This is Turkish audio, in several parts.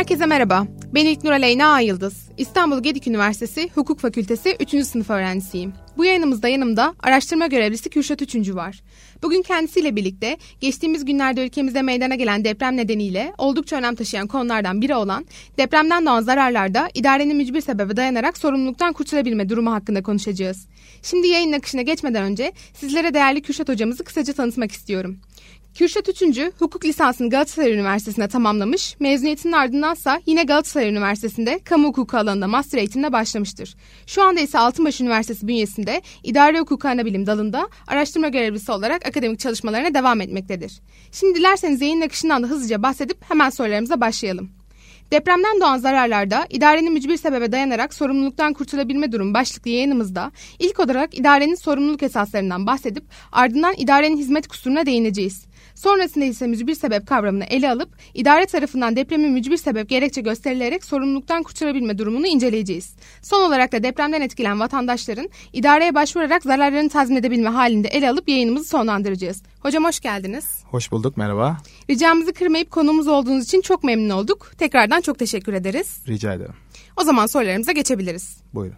Herkese merhaba. Ben İlknur Aleyna Ayıldız. İstanbul Gedik Üniversitesi Hukuk Fakültesi 3. sınıf öğrencisiyim. Bu yayınımızda yanımda araştırma görevlisi Kürşat Üçüncü var. Bugün kendisiyle birlikte geçtiğimiz günlerde ülkemizde meydana gelen deprem nedeniyle oldukça önem taşıyan konulardan biri olan depremden doğan zararlarda idarenin mücbir sebebe dayanarak sorumluluktan kurtulabilme durumu hakkında konuşacağız. Şimdi yayın akışına geçmeden önce sizlere değerli Kürşat hocamızı kısaca tanıtmak istiyorum. Kürşat Üçüncü hukuk lisansını Galatasaray Üniversitesi'nde tamamlamış, mezuniyetinin ardındansa yine Galatasaray Üniversitesi'nde kamu hukuku alanında master eğitimine başlamıştır. Şu anda ise Altınbaş Üniversitesi bünyesinde idare hukuku anabilim dalında araştırma görevlisi olarak akademik çalışmalarına devam etmektedir. Şimdi dilerseniz yayın akışından da hızlıca bahsedip hemen sorularımıza başlayalım. Depremden doğan zararlarda idarenin mücbir sebebe dayanarak sorumluluktan kurtulabilme durum başlıklı yayınımızda ilk olarak idarenin sorumluluk esaslarından bahsedip ardından idarenin hizmet kusuruna değineceğiz. Sonrasında ise mücbir sebep kavramını ele alıp idare tarafından depremin mücbir sebep gerekçe gösterilerek sorumluluktan kurtulabilme durumunu inceleyeceğiz. Son olarak da depremden etkilen vatandaşların idareye başvurarak zararlarını tazmin edebilme halinde ele alıp yayınımızı sonlandıracağız. Hocam hoş geldiniz. Hoş bulduk, merhaba. Ricamızı kırmayıp konumuz olduğunuz için çok memnun olduk. Tekrardan çok teşekkür ederiz. Rica ederim. O zaman sorularımıza geçebiliriz. Buyurun.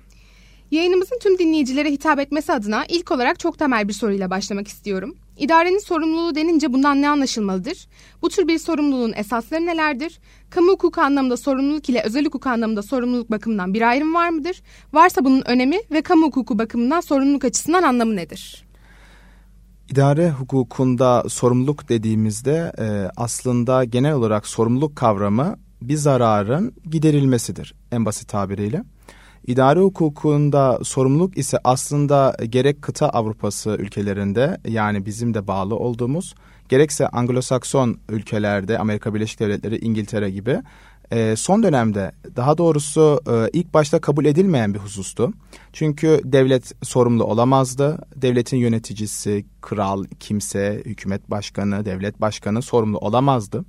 Yayınımızın tüm dinleyicilere hitap etmesi adına ilk olarak çok temel bir soruyla başlamak istiyorum. İdarenin sorumluluğu denince bundan ne anlaşılmalıdır? Bu tür bir sorumluluğun esasları nelerdir? Kamu hukuku anlamında sorumluluk ile özel hukuk anlamında sorumluluk bakımından bir ayrım var mıdır? Varsa bunun önemi ve kamu hukuku bakımından sorumluluk açısından anlamı nedir? İdare hukukunda sorumluluk dediğimizde e, aslında genel olarak sorumluluk kavramı bir zararın giderilmesidir en basit tabiriyle. İdari hukukunda sorumluluk ise aslında gerek kıta Avrupası ülkelerinde yani bizim de bağlı olduğumuz gerekse Anglo-Sakson ülkelerde Amerika Birleşik Devletleri, İngiltere gibi e, son dönemde daha doğrusu e, ilk başta kabul edilmeyen bir husustu. Çünkü devlet sorumlu olamazdı. Devletin yöneticisi, kral, kimse, hükümet başkanı, devlet başkanı sorumlu olamazdı.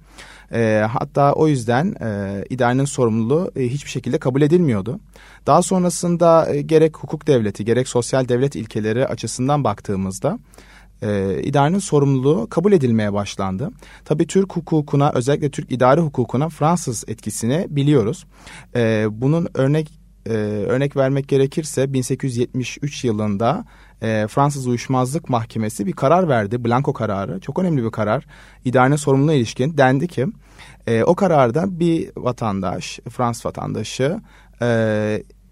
E, hatta o yüzden e, idarenin sorumluluğu e, hiçbir şekilde kabul edilmiyordu. Daha sonrasında e, gerek hukuk devleti, gerek sosyal devlet ilkeleri açısından baktığımızda e, idarenin sorumluluğu kabul edilmeye başlandı. Tabii Türk hukukuna özellikle Türk idare hukukuna Fransız etkisini biliyoruz. E, bunun örnek e, örnek vermek gerekirse 1873 yılında e, Fransız Uyuşmazlık Mahkemesi bir karar verdi. Blanco kararı. Çok önemli bir karar. İdarenin sorumluluğuna ilişkin dendi ki e, o kararda bir vatandaş, Fransız vatandaşı e,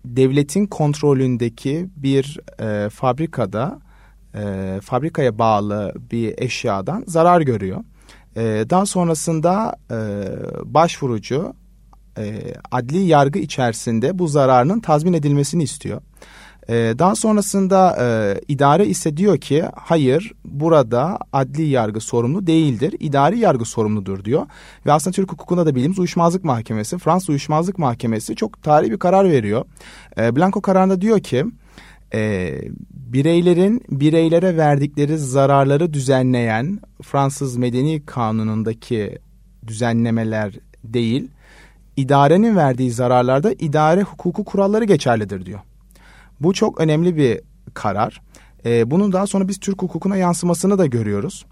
devletin kontrolündeki bir e, fabrikada e, fabrikaya bağlı bir eşyadan zarar görüyor. E, daha sonrasında e, başvurucu e, adli yargı içerisinde bu zararının tazmin edilmesini istiyor. E, daha sonrasında e, idare ise diyor ki hayır burada adli yargı sorumlu değildir, idari yargı sorumludur diyor. Ve aslında Türk hukukunda da bildiğimiz uyuşmazlık mahkemesi, Fransız uyuşmazlık mahkemesi çok tarihi bir karar veriyor. E, Blanco kararında diyor ki e, bireylerin bireylere verdikleri zararları düzenleyen Fransız Medeni Kanunu'ndaki düzenlemeler değil, idarenin verdiği zararlarda idare hukuku kuralları geçerlidir diyor. Bu çok önemli bir karar. E, bunun daha sonra biz Türk hukukuna yansımasını da görüyoruz.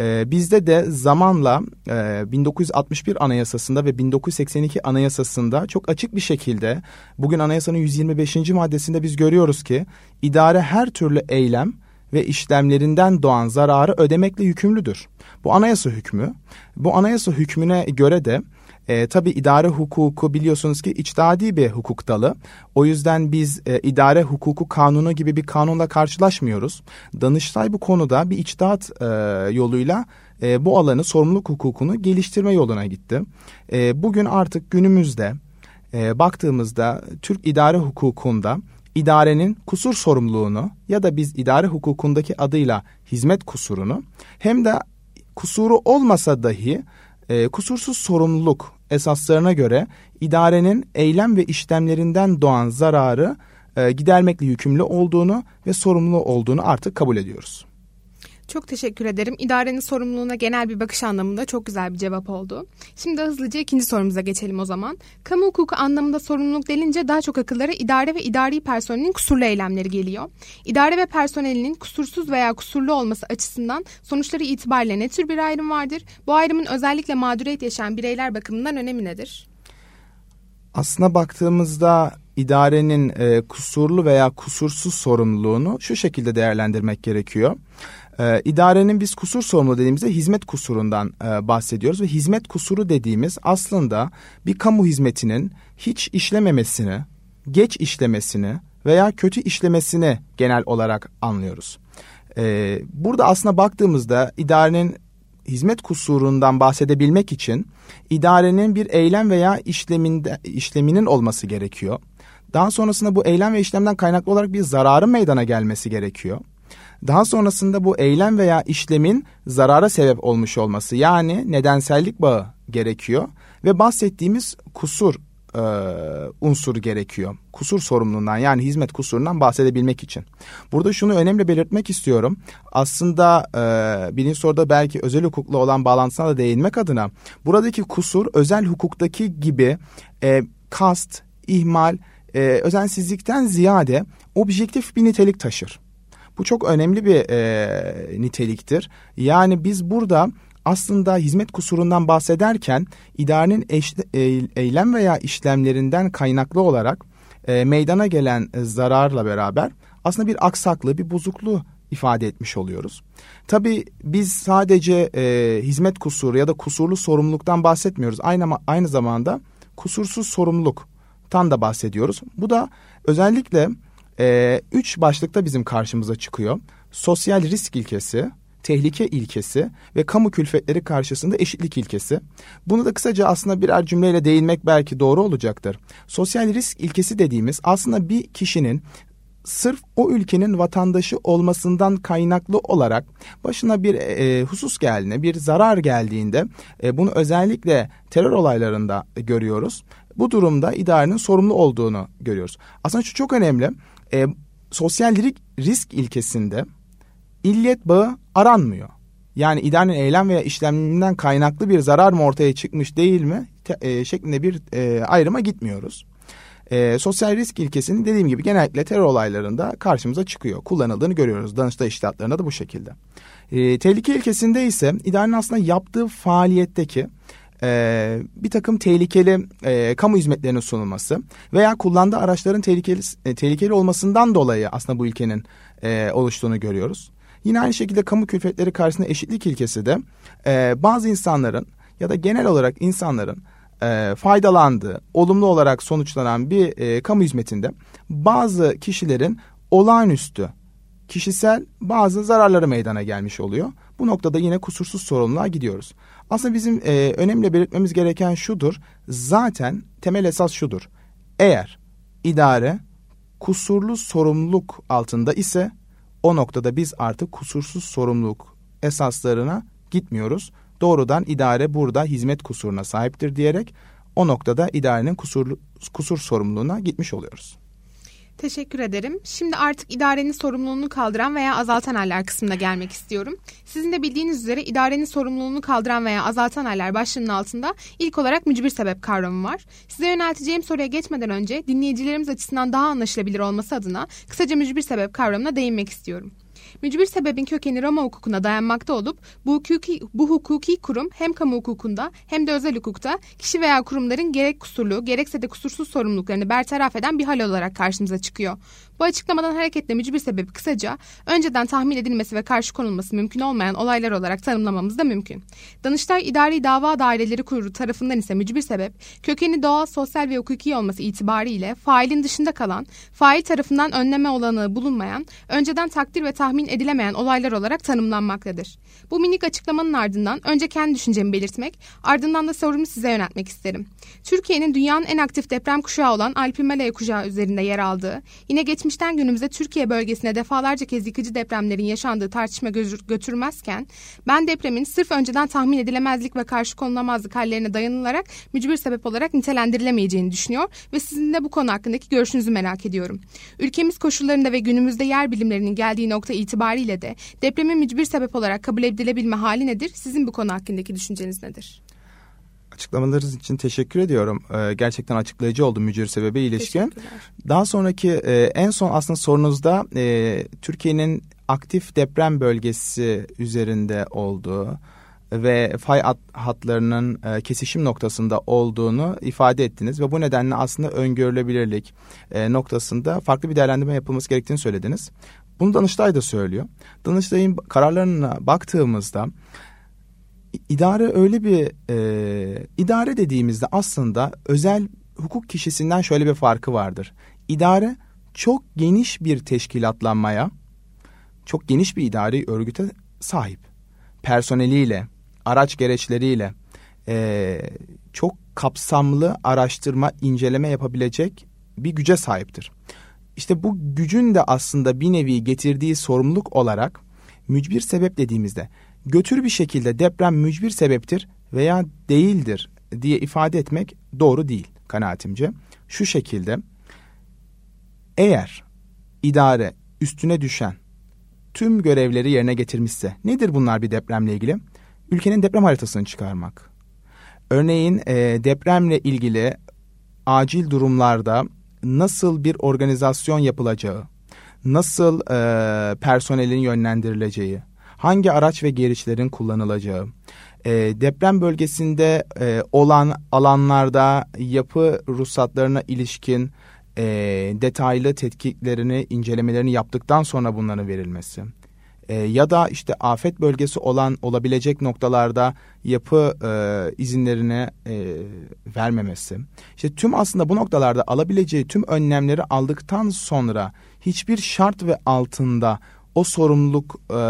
E, bizde de zamanla e, 1961 Anayasası'nda ve 1982 Anayasası'nda çok açık bir şekilde bugün anayasanın 125. maddesinde biz görüyoruz ki idare her türlü eylem ve işlemlerinden doğan zararı ödemekle yükümlüdür. Bu anayasa hükmü. Bu anayasa hükmüne göre de e, tabii idare hukuku biliyorsunuz ki içtihadi bir hukuk dalı. O yüzden biz e, idare hukuku kanunu gibi bir kanunla karşılaşmıyoruz. Danıştay bu konuda bir içtihat e, yoluyla e, bu alanı sorumluluk hukukunu geliştirme yoluna gitti. E, bugün artık günümüzde e, baktığımızda Türk idare hukukunda idarenin kusur sorumluluğunu ya da biz idare hukukundaki adıyla hizmet kusurunu hem de kusuru olmasa dahi e, kusursuz sorumluluk esaslarına göre idarenin eylem ve işlemlerinden doğan zararı e, gidermekle yükümlü olduğunu ve sorumlu olduğunu artık kabul ediyoruz. Çok teşekkür ederim. İdarenin sorumluluğuna genel bir bakış anlamında çok güzel bir cevap oldu. Şimdi hızlıca ikinci sorumuza geçelim o zaman. Kamu hukuku anlamında sorumluluk denince daha çok akıllara idare ve idari personelin kusurlu eylemleri geliyor. İdare ve personelinin kusursuz veya kusurlu olması açısından sonuçları itibariyle ne tür bir ayrım vardır? Bu ayrımın özellikle mağduriyet yaşayan bireyler bakımından önemi nedir? Aslına baktığımızda idarenin e, kusurlu veya kusursuz sorumluluğunu şu şekilde değerlendirmek gerekiyor. E, idarenin biz kusur sorumluluğu dediğimizde hizmet kusurundan e, bahsediyoruz ve hizmet kusuru dediğimiz aslında bir kamu hizmetinin hiç işlememesini, geç işlemesini veya kötü işlemesini genel olarak anlıyoruz. E, burada aslında baktığımızda idarenin hizmet kusurundan bahsedebilmek için idarenin bir eylem veya işleminde işleminin olması gerekiyor. Daha sonrasında bu eylem ve işlemden kaynaklı olarak bir zararın meydana gelmesi gerekiyor. Daha sonrasında bu eylem veya işlemin zarara sebep olmuş olması yani nedensellik bağı gerekiyor ve bahsettiğimiz kusur e, unsur gerekiyor. Kusur sorumluluğundan yani hizmet kusurundan bahsedebilmek için. Burada şunu önemli belirtmek istiyorum. Aslında e, birinci soruda belki özel hukukla olan bağlantısına da değinmek adına buradaki kusur özel hukuktaki gibi e, kast, ihmal, e, özensizlikten ziyade objektif bir nitelik taşır. Bu çok önemli bir e, niteliktir. Yani biz burada aslında hizmet kusurundan bahsederken idarenin eş, e, eylem veya işlemlerinden kaynaklı olarak e, meydana gelen zararla beraber aslında bir aksaklığı, bir bozukluğu ifade etmiş oluyoruz. Tabii biz sadece e, hizmet kusuru ya da kusurlu sorumluluktan bahsetmiyoruz. Aynı aynı zamanda kusursuz sorumluluktan da bahsediyoruz. Bu da özellikle e, üç başlıkta bizim karşımıza çıkıyor. Sosyal risk ilkesi, tehlike ilkesi ve kamu külfetleri karşısında eşitlik ilkesi. Bunu da kısaca aslında birer cümleyle değinmek belki doğru olacaktır. Sosyal risk ilkesi dediğimiz aslında bir kişinin sırf o ülkenin vatandaşı olmasından kaynaklı olarak başına bir e, husus geldiğinde, bir zarar geldiğinde e, bunu özellikle terör olaylarında görüyoruz. Bu durumda idarenin sorumlu olduğunu görüyoruz. Aslında şu çok önemli. E, sosyal risk ilkesinde illiyet bağı aranmıyor. Yani idarenin eylem veya işleminden kaynaklı bir zarar mı ortaya çıkmış değil mi te, e, şeklinde bir e, ayrıma gitmiyoruz. E, sosyal risk ilkesinin dediğim gibi genellikle terör olaylarında karşımıza çıkıyor. Kullanıldığını görüyoruz. Danıştay iştahatlarında da bu şekilde. E, tehlike ilkesinde ise idarenin aslında yaptığı faaliyetteki e, bir takım tehlikeli e, kamu hizmetlerinin sunulması veya kullandığı araçların tehlikeli, e, tehlikeli olmasından dolayı aslında bu ilkenin e, oluştuğunu görüyoruz. Yine aynı şekilde kamu külfetleri karşısında eşitlik ilkesi de e, bazı insanların ya da genel olarak insanların e, faydalandığı, olumlu olarak sonuçlanan bir e, kamu hizmetinde bazı kişilerin olağanüstü kişisel bazı zararları meydana gelmiş oluyor. Bu noktada yine kusursuz sorumluluğa gidiyoruz. Aslında bizim e, önemli belirtmemiz gereken şudur. Zaten temel esas şudur. Eğer idare kusurlu sorumluluk altında ise o noktada biz artık kusursuz sorumluluk esaslarına gitmiyoruz. Doğrudan idare burada hizmet kusuruna sahiptir diyerek o noktada idarenin kusurlu, kusur sorumluluğuna gitmiş oluyoruz. Teşekkür ederim. Şimdi artık idarenin sorumluluğunu kaldıran veya azaltan haller kısmına gelmek istiyorum. Sizin de bildiğiniz üzere idarenin sorumluluğunu kaldıran veya azaltan haller başlığının altında ilk olarak mücbir sebep kavramı var. Size yönelteceğim soruya geçmeden önce dinleyicilerimiz açısından daha anlaşılabilir olması adına kısaca mücbir sebep kavramına değinmek istiyorum. Mücbir sebebin kökeni Roma hukukuna dayanmakta olup bu hukuki, bu hukuki kurum hem kamu hukukunda hem de özel hukukta kişi veya kurumların gerek kusurlu gerekse de kusursuz sorumluluklarını bertaraf eden bir hal olarak karşımıza çıkıyor. Bu açıklamadan hareketle mücbir sebebi kısaca önceden tahmin edilmesi ve karşı konulması mümkün olmayan olaylar olarak tanımlamamız da mümkün. Danıştay İdari Dava Daireleri Kurulu tarafından ise mücbir sebep kökeni doğal, sosyal ve hukuki olması itibariyle failin dışında kalan, fail tarafından önleme olanağı bulunmayan, önceden takdir ve tahmin edilemeyen olaylar olarak tanımlanmaktadır. Bu minik açıklamanın ardından önce kendi düşüncemi belirtmek, ardından da sorumu size yöneltmek isterim. Türkiye'nin dünyanın en aktif deprem kuşağı olan Alp Himalaya kuşağı üzerinde yer aldığı, yine geçmişten günümüze Türkiye bölgesine defalarca kez yıkıcı depremlerin yaşandığı tartışma götürmezken, ben depremin sırf önceden tahmin edilemezlik ve karşı konulamazlık hallerine dayanılarak mücbir sebep olarak nitelendirilemeyeceğini düşünüyor ve sizin de bu konu hakkındaki görüşünüzü merak ediyorum. Ülkemiz koşullarında ve günümüzde yer bilimlerinin geldiği nokta itibariyle de depremin mücbir sebep olarak kabul edilebilme hali nedir? Sizin bu konu hakkındaki düşünceniz nedir? Açıklamalarınız için teşekkür ediyorum. Ee, gerçekten açıklayıcı oldu mücür sebebi ilişkin. Daha sonraki e, en son aslında sorunuzda e, Türkiye'nin aktif deprem bölgesi üzerinde olduğu ve fay hatlarının e, kesişim noktasında olduğunu ifade ettiniz ve bu nedenle aslında öngörülebilirlik e, noktasında farklı bir değerlendirme yapılması gerektiğini söylediniz. Bunu Danıştay da söylüyor. Danıştay'ın kararlarına baktığımızda idare öyle bir e, idare dediğimizde aslında özel hukuk kişisinden şöyle bir farkı vardır. İdare çok geniş bir teşkilatlanmaya, çok geniş bir idari örgüte sahip. Personeliyle, araç gereçleriyle e, çok kapsamlı araştırma, inceleme yapabilecek bir güce sahiptir. İşte bu gücün de aslında bir nevi getirdiği sorumluluk olarak mücbir sebep dediğimizde götür bir şekilde deprem mücbir sebeptir veya değildir diye ifade etmek doğru değil kanaatimce. Şu şekilde eğer idare üstüne düşen tüm görevleri yerine getirmişse nedir bunlar bir depremle ilgili? Ülkenin deprem haritasını çıkarmak. Örneğin e, depremle ilgili acil durumlarda nasıl bir organizasyon yapılacağı, nasıl e, personelin yönlendirileceği, hangi araç ve gereçlerin kullanılacağı, e, deprem bölgesinde e, olan alanlarda yapı ruhsatlarına ilişkin e, detaylı tetkiklerini, incelemelerini yaptıktan sonra bunların verilmesi. E, ya da işte afet bölgesi olan olabilecek noktalarda yapı e, izinlerini e, vermemesi. İşte tüm aslında bu noktalarda alabileceği tüm önlemleri aldıktan sonra hiçbir şart ve altında o sorumluluk e,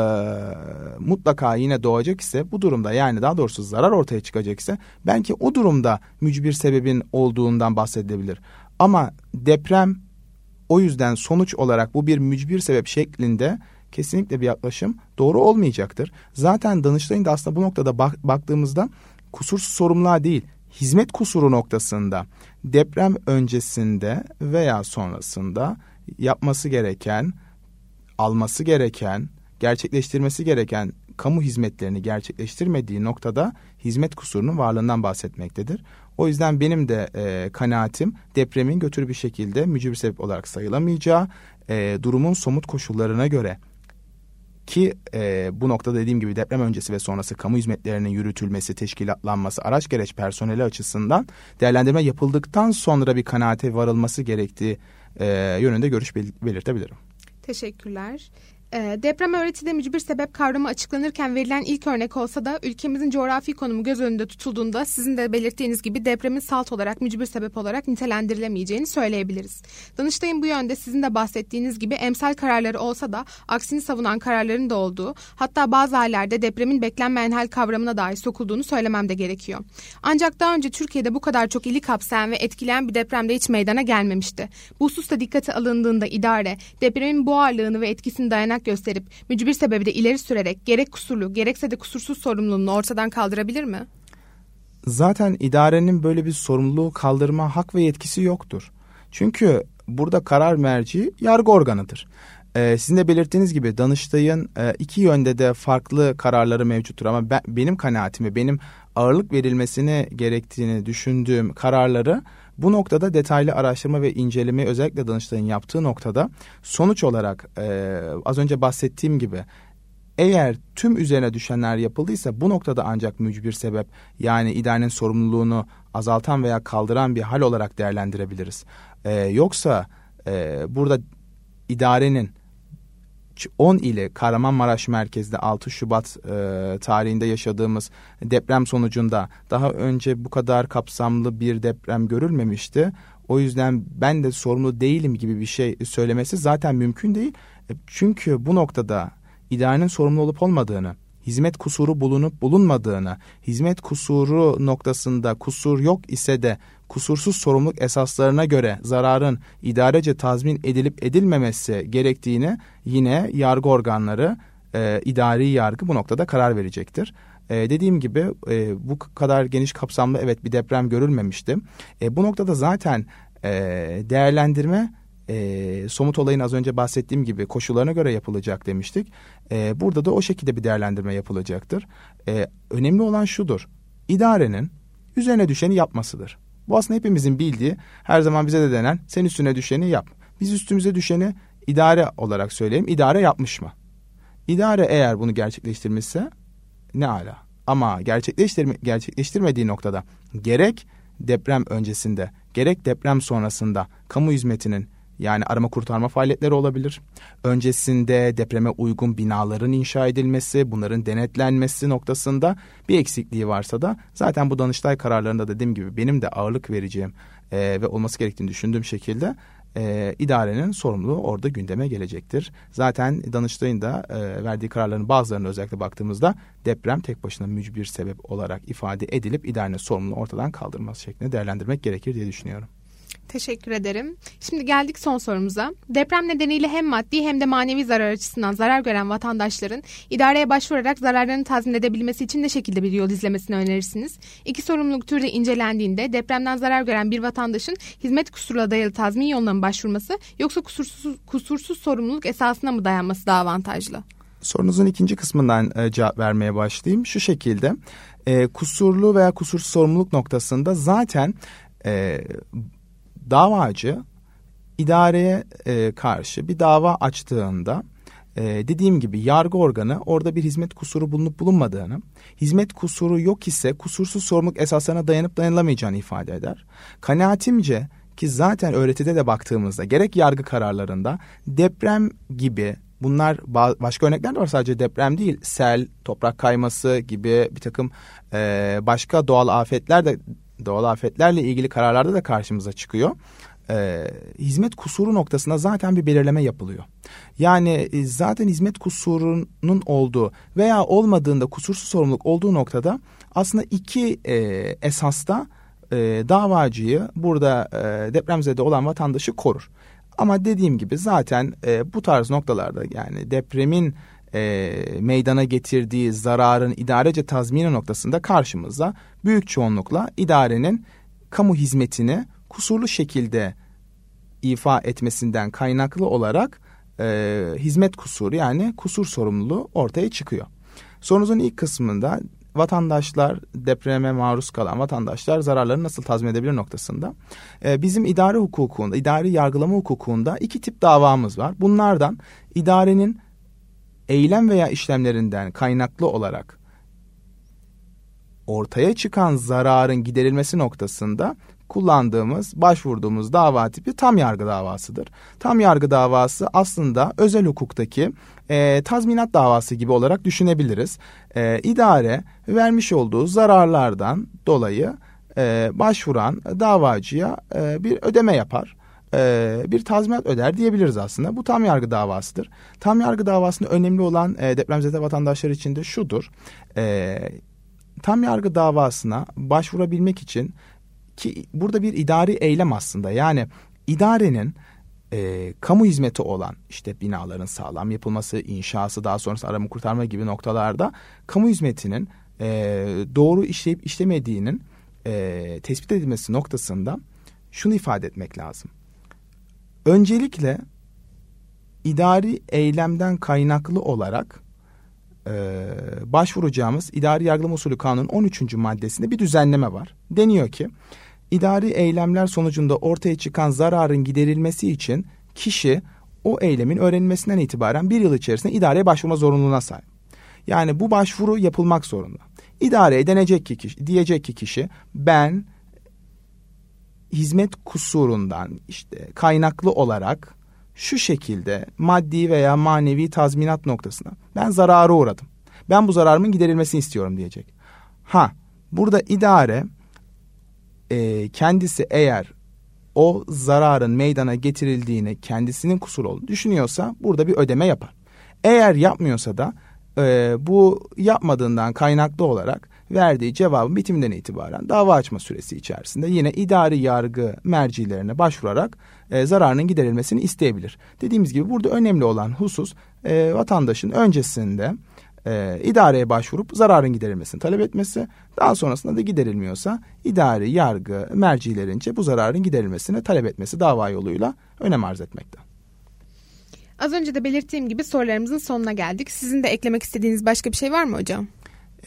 mutlaka yine doğacak ise bu durumda yani daha doğrusu zarar ortaya çıkacak ise belki o durumda mücbir sebebin olduğundan bahsedilebilir. Ama deprem o yüzden sonuç olarak bu bir mücbir sebep şeklinde kesinlikle bir yaklaşım doğru olmayacaktır. Zaten Danıştay'ın da aslında bu noktada bak, baktığımızda kusursuz sorumluluğa değil hizmet kusuru noktasında deprem öncesinde veya sonrasında yapması gereken, alması gereken, gerçekleştirmesi gereken kamu hizmetlerini gerçekleştirmediği noktada hizmet kusurunun varlığından bahsetmektedir. O yüzden benim de e, kanaatim depremin götürü bir şekilde mücbir sebep olarak sayılamayacağı, e, durumun somut koşullarına göre ki e, bu noktada dediğim gibi deprem öncesi ve sonrası kamu hizmetlerinin yürütülmesi, teşkilatlanması, araç gereç personeli açısından değerlendirme yapıldıktan sonra bir kanaate varılması gerektiği e, yönünde görüş belirtebilirim. Teşekkürler. E, deprem öğretide mücbir sebep kavramı açıklanırken verilen ilk örnek olsa da ülkemizin coğrafi konumu göz önünde tutulduğunda sizin de belirttiğiniz gibi depremin salt olarak mücbir sebep olarak nitelendirilemeyeceğini söyleyebiliriz. Danıştay'ın bu yönde sizin de bahsettiğiniz gibi emsal kararları olsa da aksini savunan kararların da olduğu hatta bazı hallerde depremin beklenmeyen hal kavramına dahi sokulduğunu söylemem de gerekiyor. Ancak daha önce Türkiye'de bu kadar çok ili kapsayan ve etkileyen bir depremde hiç meydana gelmemişti. Bu hususta dikkate alındığında idare depremin bu ağırlığını ve etkisini dayanak olanak gösterip mücbir sebebi de ileri sürerek gerek kusurlu gerekse de kusursuz sorumluluğunu ortadan kaldırabilir mi? Zaten idarenin böyle bir sorumluluğu kaldırma hak ve yetkisi yoktur. Çünkü burada karar merci yargı organıdır. Ee, sizin de belirttiğiniz gibi Danıştay'ın e, iki yönde de farklı kararları mevcuttur ama ben, benim kanaatimi, benim ağırlık verilmesini gerektiğini düşündüğüm kararları bu noktada detaylı araştırma ve inceleme özellikle Danıştay'ın yaptığı noktada sonuç olarak e, az önce bahsettiğim gibi eğer tüm üzerine düşenler yapıldıysa bu noktada ancak mücbir sebep yani idarenin sorumluluğunu azaltan veya kaldıran bir hal olarak değerlendirebiliriz. E, yoksa e, burada idarenin 10 ile Kahramanmaraş merkezde 6 Şubat e, tarihinde yaşadığımız deprem sonucunda daha önce bu kadar kapsamlı bir deprem görülmemişti. O yüzden ben de sorumlu değilim gibi bir şey söylemesi zaten mümkün değil. E, çünkü bu noktada idarenin sorumlu olup olmadığını, hizmet kusuru bulunup bulunmadığını, hizmet kusuru noktasında kusur yok ise de kusursuz sorumluluk esaslarına göre zararın idarece tazmin edilip edilmemesi gerektiğini yine yargı organları, e, idari yargı bu noktada karar verecektir. E, dediğim gibi e, bu kadar geniş kapsamlı evet bir deprem görülmemişti. E, bu noktada zaten e, değerlendirme e, somut olayın az önce bahsettiğim gibi koşullarına göre yapılacak demiştik. E, burada da o şekilde bir değerlendirme yapılacaktır. E, önemli olan şudur. İdarenin üzerine düşeni yapmasıdır. Bu aslında hepimizin bildiği her zaman bize de denen sen üstüne düşeni yap. Biz üstümüze düşeni idare olarak söyleyeyim. İdare yapmış mı? İdare eğer bunu gerçekleştirmişse ne ala. Ama gerçekleştirme, gerçekleştirmediği noktada gerek deprem öncesinde gerek deprem sonrasında kamu hizmetinin yani arama kurtarma faaliyetleri olabilir. Öncesinde depreme uygun binaların inşa edilmesi, bunların denetlenmesi noktasında bir eksikliği varsa da zaten bu Danıştay kararlarında dediğim gibi benim de ağırlık vereceğim e, ve olması gerektiğini düşündüğüm şekilde e, idarenin sorumluluğu orada gündeme gelecektir. Zaten Danıştay'ın da e, verdiği kararların bazılarına özellikle baktığımızda deprem tek başına mücbir sebep olarak ifade edilip idarenin sorumluluğu ortadan kaldırılması şeklinde değerlendirmek gerekir diye düşünüyorum. Teşekkür ederim. Şimdi geldik son sorumuza. Deprem nedeniyle hem maddi hem de manevi zarar açısından zarar gören vatandaşların idareye başvurarak zararlarını tazmin edebilmesi için ne şekilde bir yol izlemesini önerirsiniz? İki sorumluluk türü incelendiğinde depremden zarar gören bir vatandaşın hizmet kusuruna dayalı tazmin yoluna mı başvurması yoksa kusursuz, kusursuz sorumluluk esasına mı dayanması daha avantajlı? Sorunuzun ikinci kısmından e, cevap vermeye başlayayım. Şu şekilde e, kusurlu veya kusursuz sorumluluk noktasında zaten e, davacı idareye e, karşı bir dava açtığında e, dediğim gibi yargı organı orada bir hizmet kusuru bulunup bulunmadığını, hizmet kusuru yok ise kusursuz sorumluluk esaslarına dayanıp dayanılamayacağını ifade eder. Kanaatimce ki zaten öğretide de baktığımızda gerek yargı kararlarında deprem gibi bunlar başka örnekler de var sadece deprem değil sel, toprak kayması gibi bir takım e, başka doğal afetler de doğal afetlerle ilgili kararlarda da karşımıza çıkıyor. Ee, hizmet kusuru noktasında zaten bir belirleme yapılıyor. Yani e, zaten hizmet kusurunun olduğu veya olmadığında kusursuz sorumluluk olduğu noktada aslında iki e, esasta e, davacıyı burada e, depremzede olan vatandaşı korur. Ama dediğim gibi zaten e, bu tarz noktalarda yani depremin e, meydana getirdiği zararın idarece tazmini noktasında karşımıza büyük çoğunlukla idarenin kamu hizmetini kusurlu şekilde ifa etmesinden kaynaklı olarak e, hizmet kusuru yani kusur sorumluluğu ortaya çıkıyor. Sorunuzun ilk kısmında vatandaşlar depreme maruz kalan vatandaşlar zararlarını nasıl tazmin edebilir noktasında e, bizim idare hukukunda, idari yargılama hukukunda iki tip davamız var. Bunlardan idarenin eylem veya işlemlerinden kaynaklı olarak ortaya çıkan zararın giderilmesi noktasında kullandığımız, başvurduğumuz dava tipi tam yargı davasıdır. Tam yargı davası aslında özel hukuktaki e, tazminat davası gibi olarak düşünebiliriz. E, idare vermiş olduğu zararlardan dolayı e, başvuran davacıya e, bir ödeme yapar e, bir tazminat öder diyebiliriz aslında. Bu tam yargı davasıdır. Tam yargı davasında önemli olan e, depremzede vatandaşlar için de şudur. E, tam yargı davasına başvurabilmek için ki burada bir idari eylem aslında yani idarenin e, kamu hizmeti olan işte binaların sağlam yapılması, inşası daha sonrası arama kurtarma gibi noktalarda kamu hizmetinin e, doğru işleyip işlemediğinin e, tespit edilmesi noktasında şunu ifade etmek lazım. Öncelikle idari eylemden kaynaklı olarak e, başvuracağımız idari yargılama usulü kanunun 13. maddesinde bir düzenleme var. Deniyor ki idari eylemler sonucunda ortaya çıkan zararın giderilmesi için kişi o eylemin öğrenilmesinden itibaren bir yıl içerisinde idareye başvurma zorunluluğuna sahip. Yani bu başvuru yapılmak zorunda. İdareye denecek ki kişi, diyecek ki kişi ben hizmet kusurundan işte kaynaklı olarak şu şekilde maddi veya manevi tazminat noktasına ben zarara uğradım. Ben bu zararımın giderilmesini istiyorum diyecek. Ha burada idare e, kendisi eğer o zararın meydana getirildiğini kendisinin kusur olduğunu düşünüyorsa burada bir ödeme yapar. Eğer yapmıyorsa da e, bu yapmadığından kaynaklı olarak verdiği cevabın bitiminden itibaren dava açma süresi içerisinde yine idari yargı mercilerine başvurarak e, zararının giderilmesini isteyebilir. Dediğimiz gibi burada önemli olan husus e, vatandaşın öncesinde e, idareye başvurup zararın giderilmesini talep etmesi. Daha sonrasında da giderilmiyorsa idari yargı mercilerince bu zararın giderilmesini talep etmesi dava yoluyla önem arz etmekte. Az önce de belirttiğim gibi sorularımızın sonuna geldik. Sizin de eklemek istediğiniz başka bir şey var mı hocam?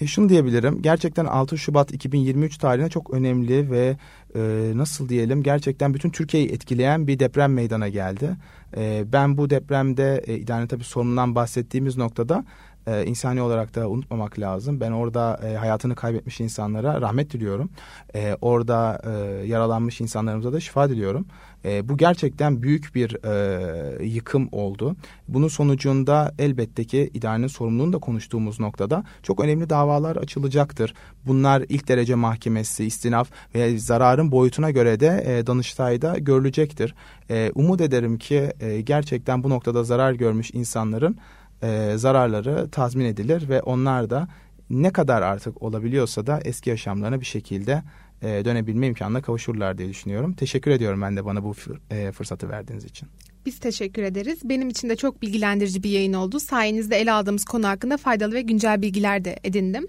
E, şunu diyebilirim. Gerçekten 6 Şubat 2023 tarihine çok önemli ve e, nasıl diyelim gerçekten bütün Türkiye'yi etkileyen bir deprem meydana geldi. E, ben bu depremde e, idare tabii sorunundan bahsettiğimiz noktada e, insani olarak da unutmamak lazım. Ben orada e, hayatını kaybetmiş insanlara rahmet diliyorum. E, orada e, yaralanmış insanlarımıza da şifa diliyorum. E, bu gerçekten büyük bir e, yıkım oldu. Bunun sonucunda elbette ki idarenin sorumluluğunu da konuştuğumuz noktada çok önemli davalar açılacaktır. Bunlar ilk derece mahkemesi, istinaf ve zararın boyutuna göre de e, Danıştay'da görülecektir. E, umut ederim ki e, gerçekten bu noktada zarar görmüş insanların e, zararları tazmin edilir ve onlar da ne kadar artık olabiliyorsa da eski yaşamlarına bir şekilde e, dönebilme imkanına kavuşurlar diye düşünüyorum. Teşekkür ediyorum ben de bana bu e, fırsatı verdiğiniz için. Biz teşekkür ederiz. Benim için de çok bilgilendirici bir yayın oldu. Sayenizde ele aldığımız konu hakkında faydalı ve güncel bilgiler de edindim.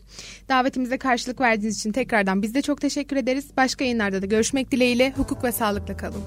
Davetimize karşılık verdiğiniz için tekrardan biz de çok teşekkür ederiz. Başka yayınlarda da görüşmek dileğiyle hukuk ve sağlıkla kalın.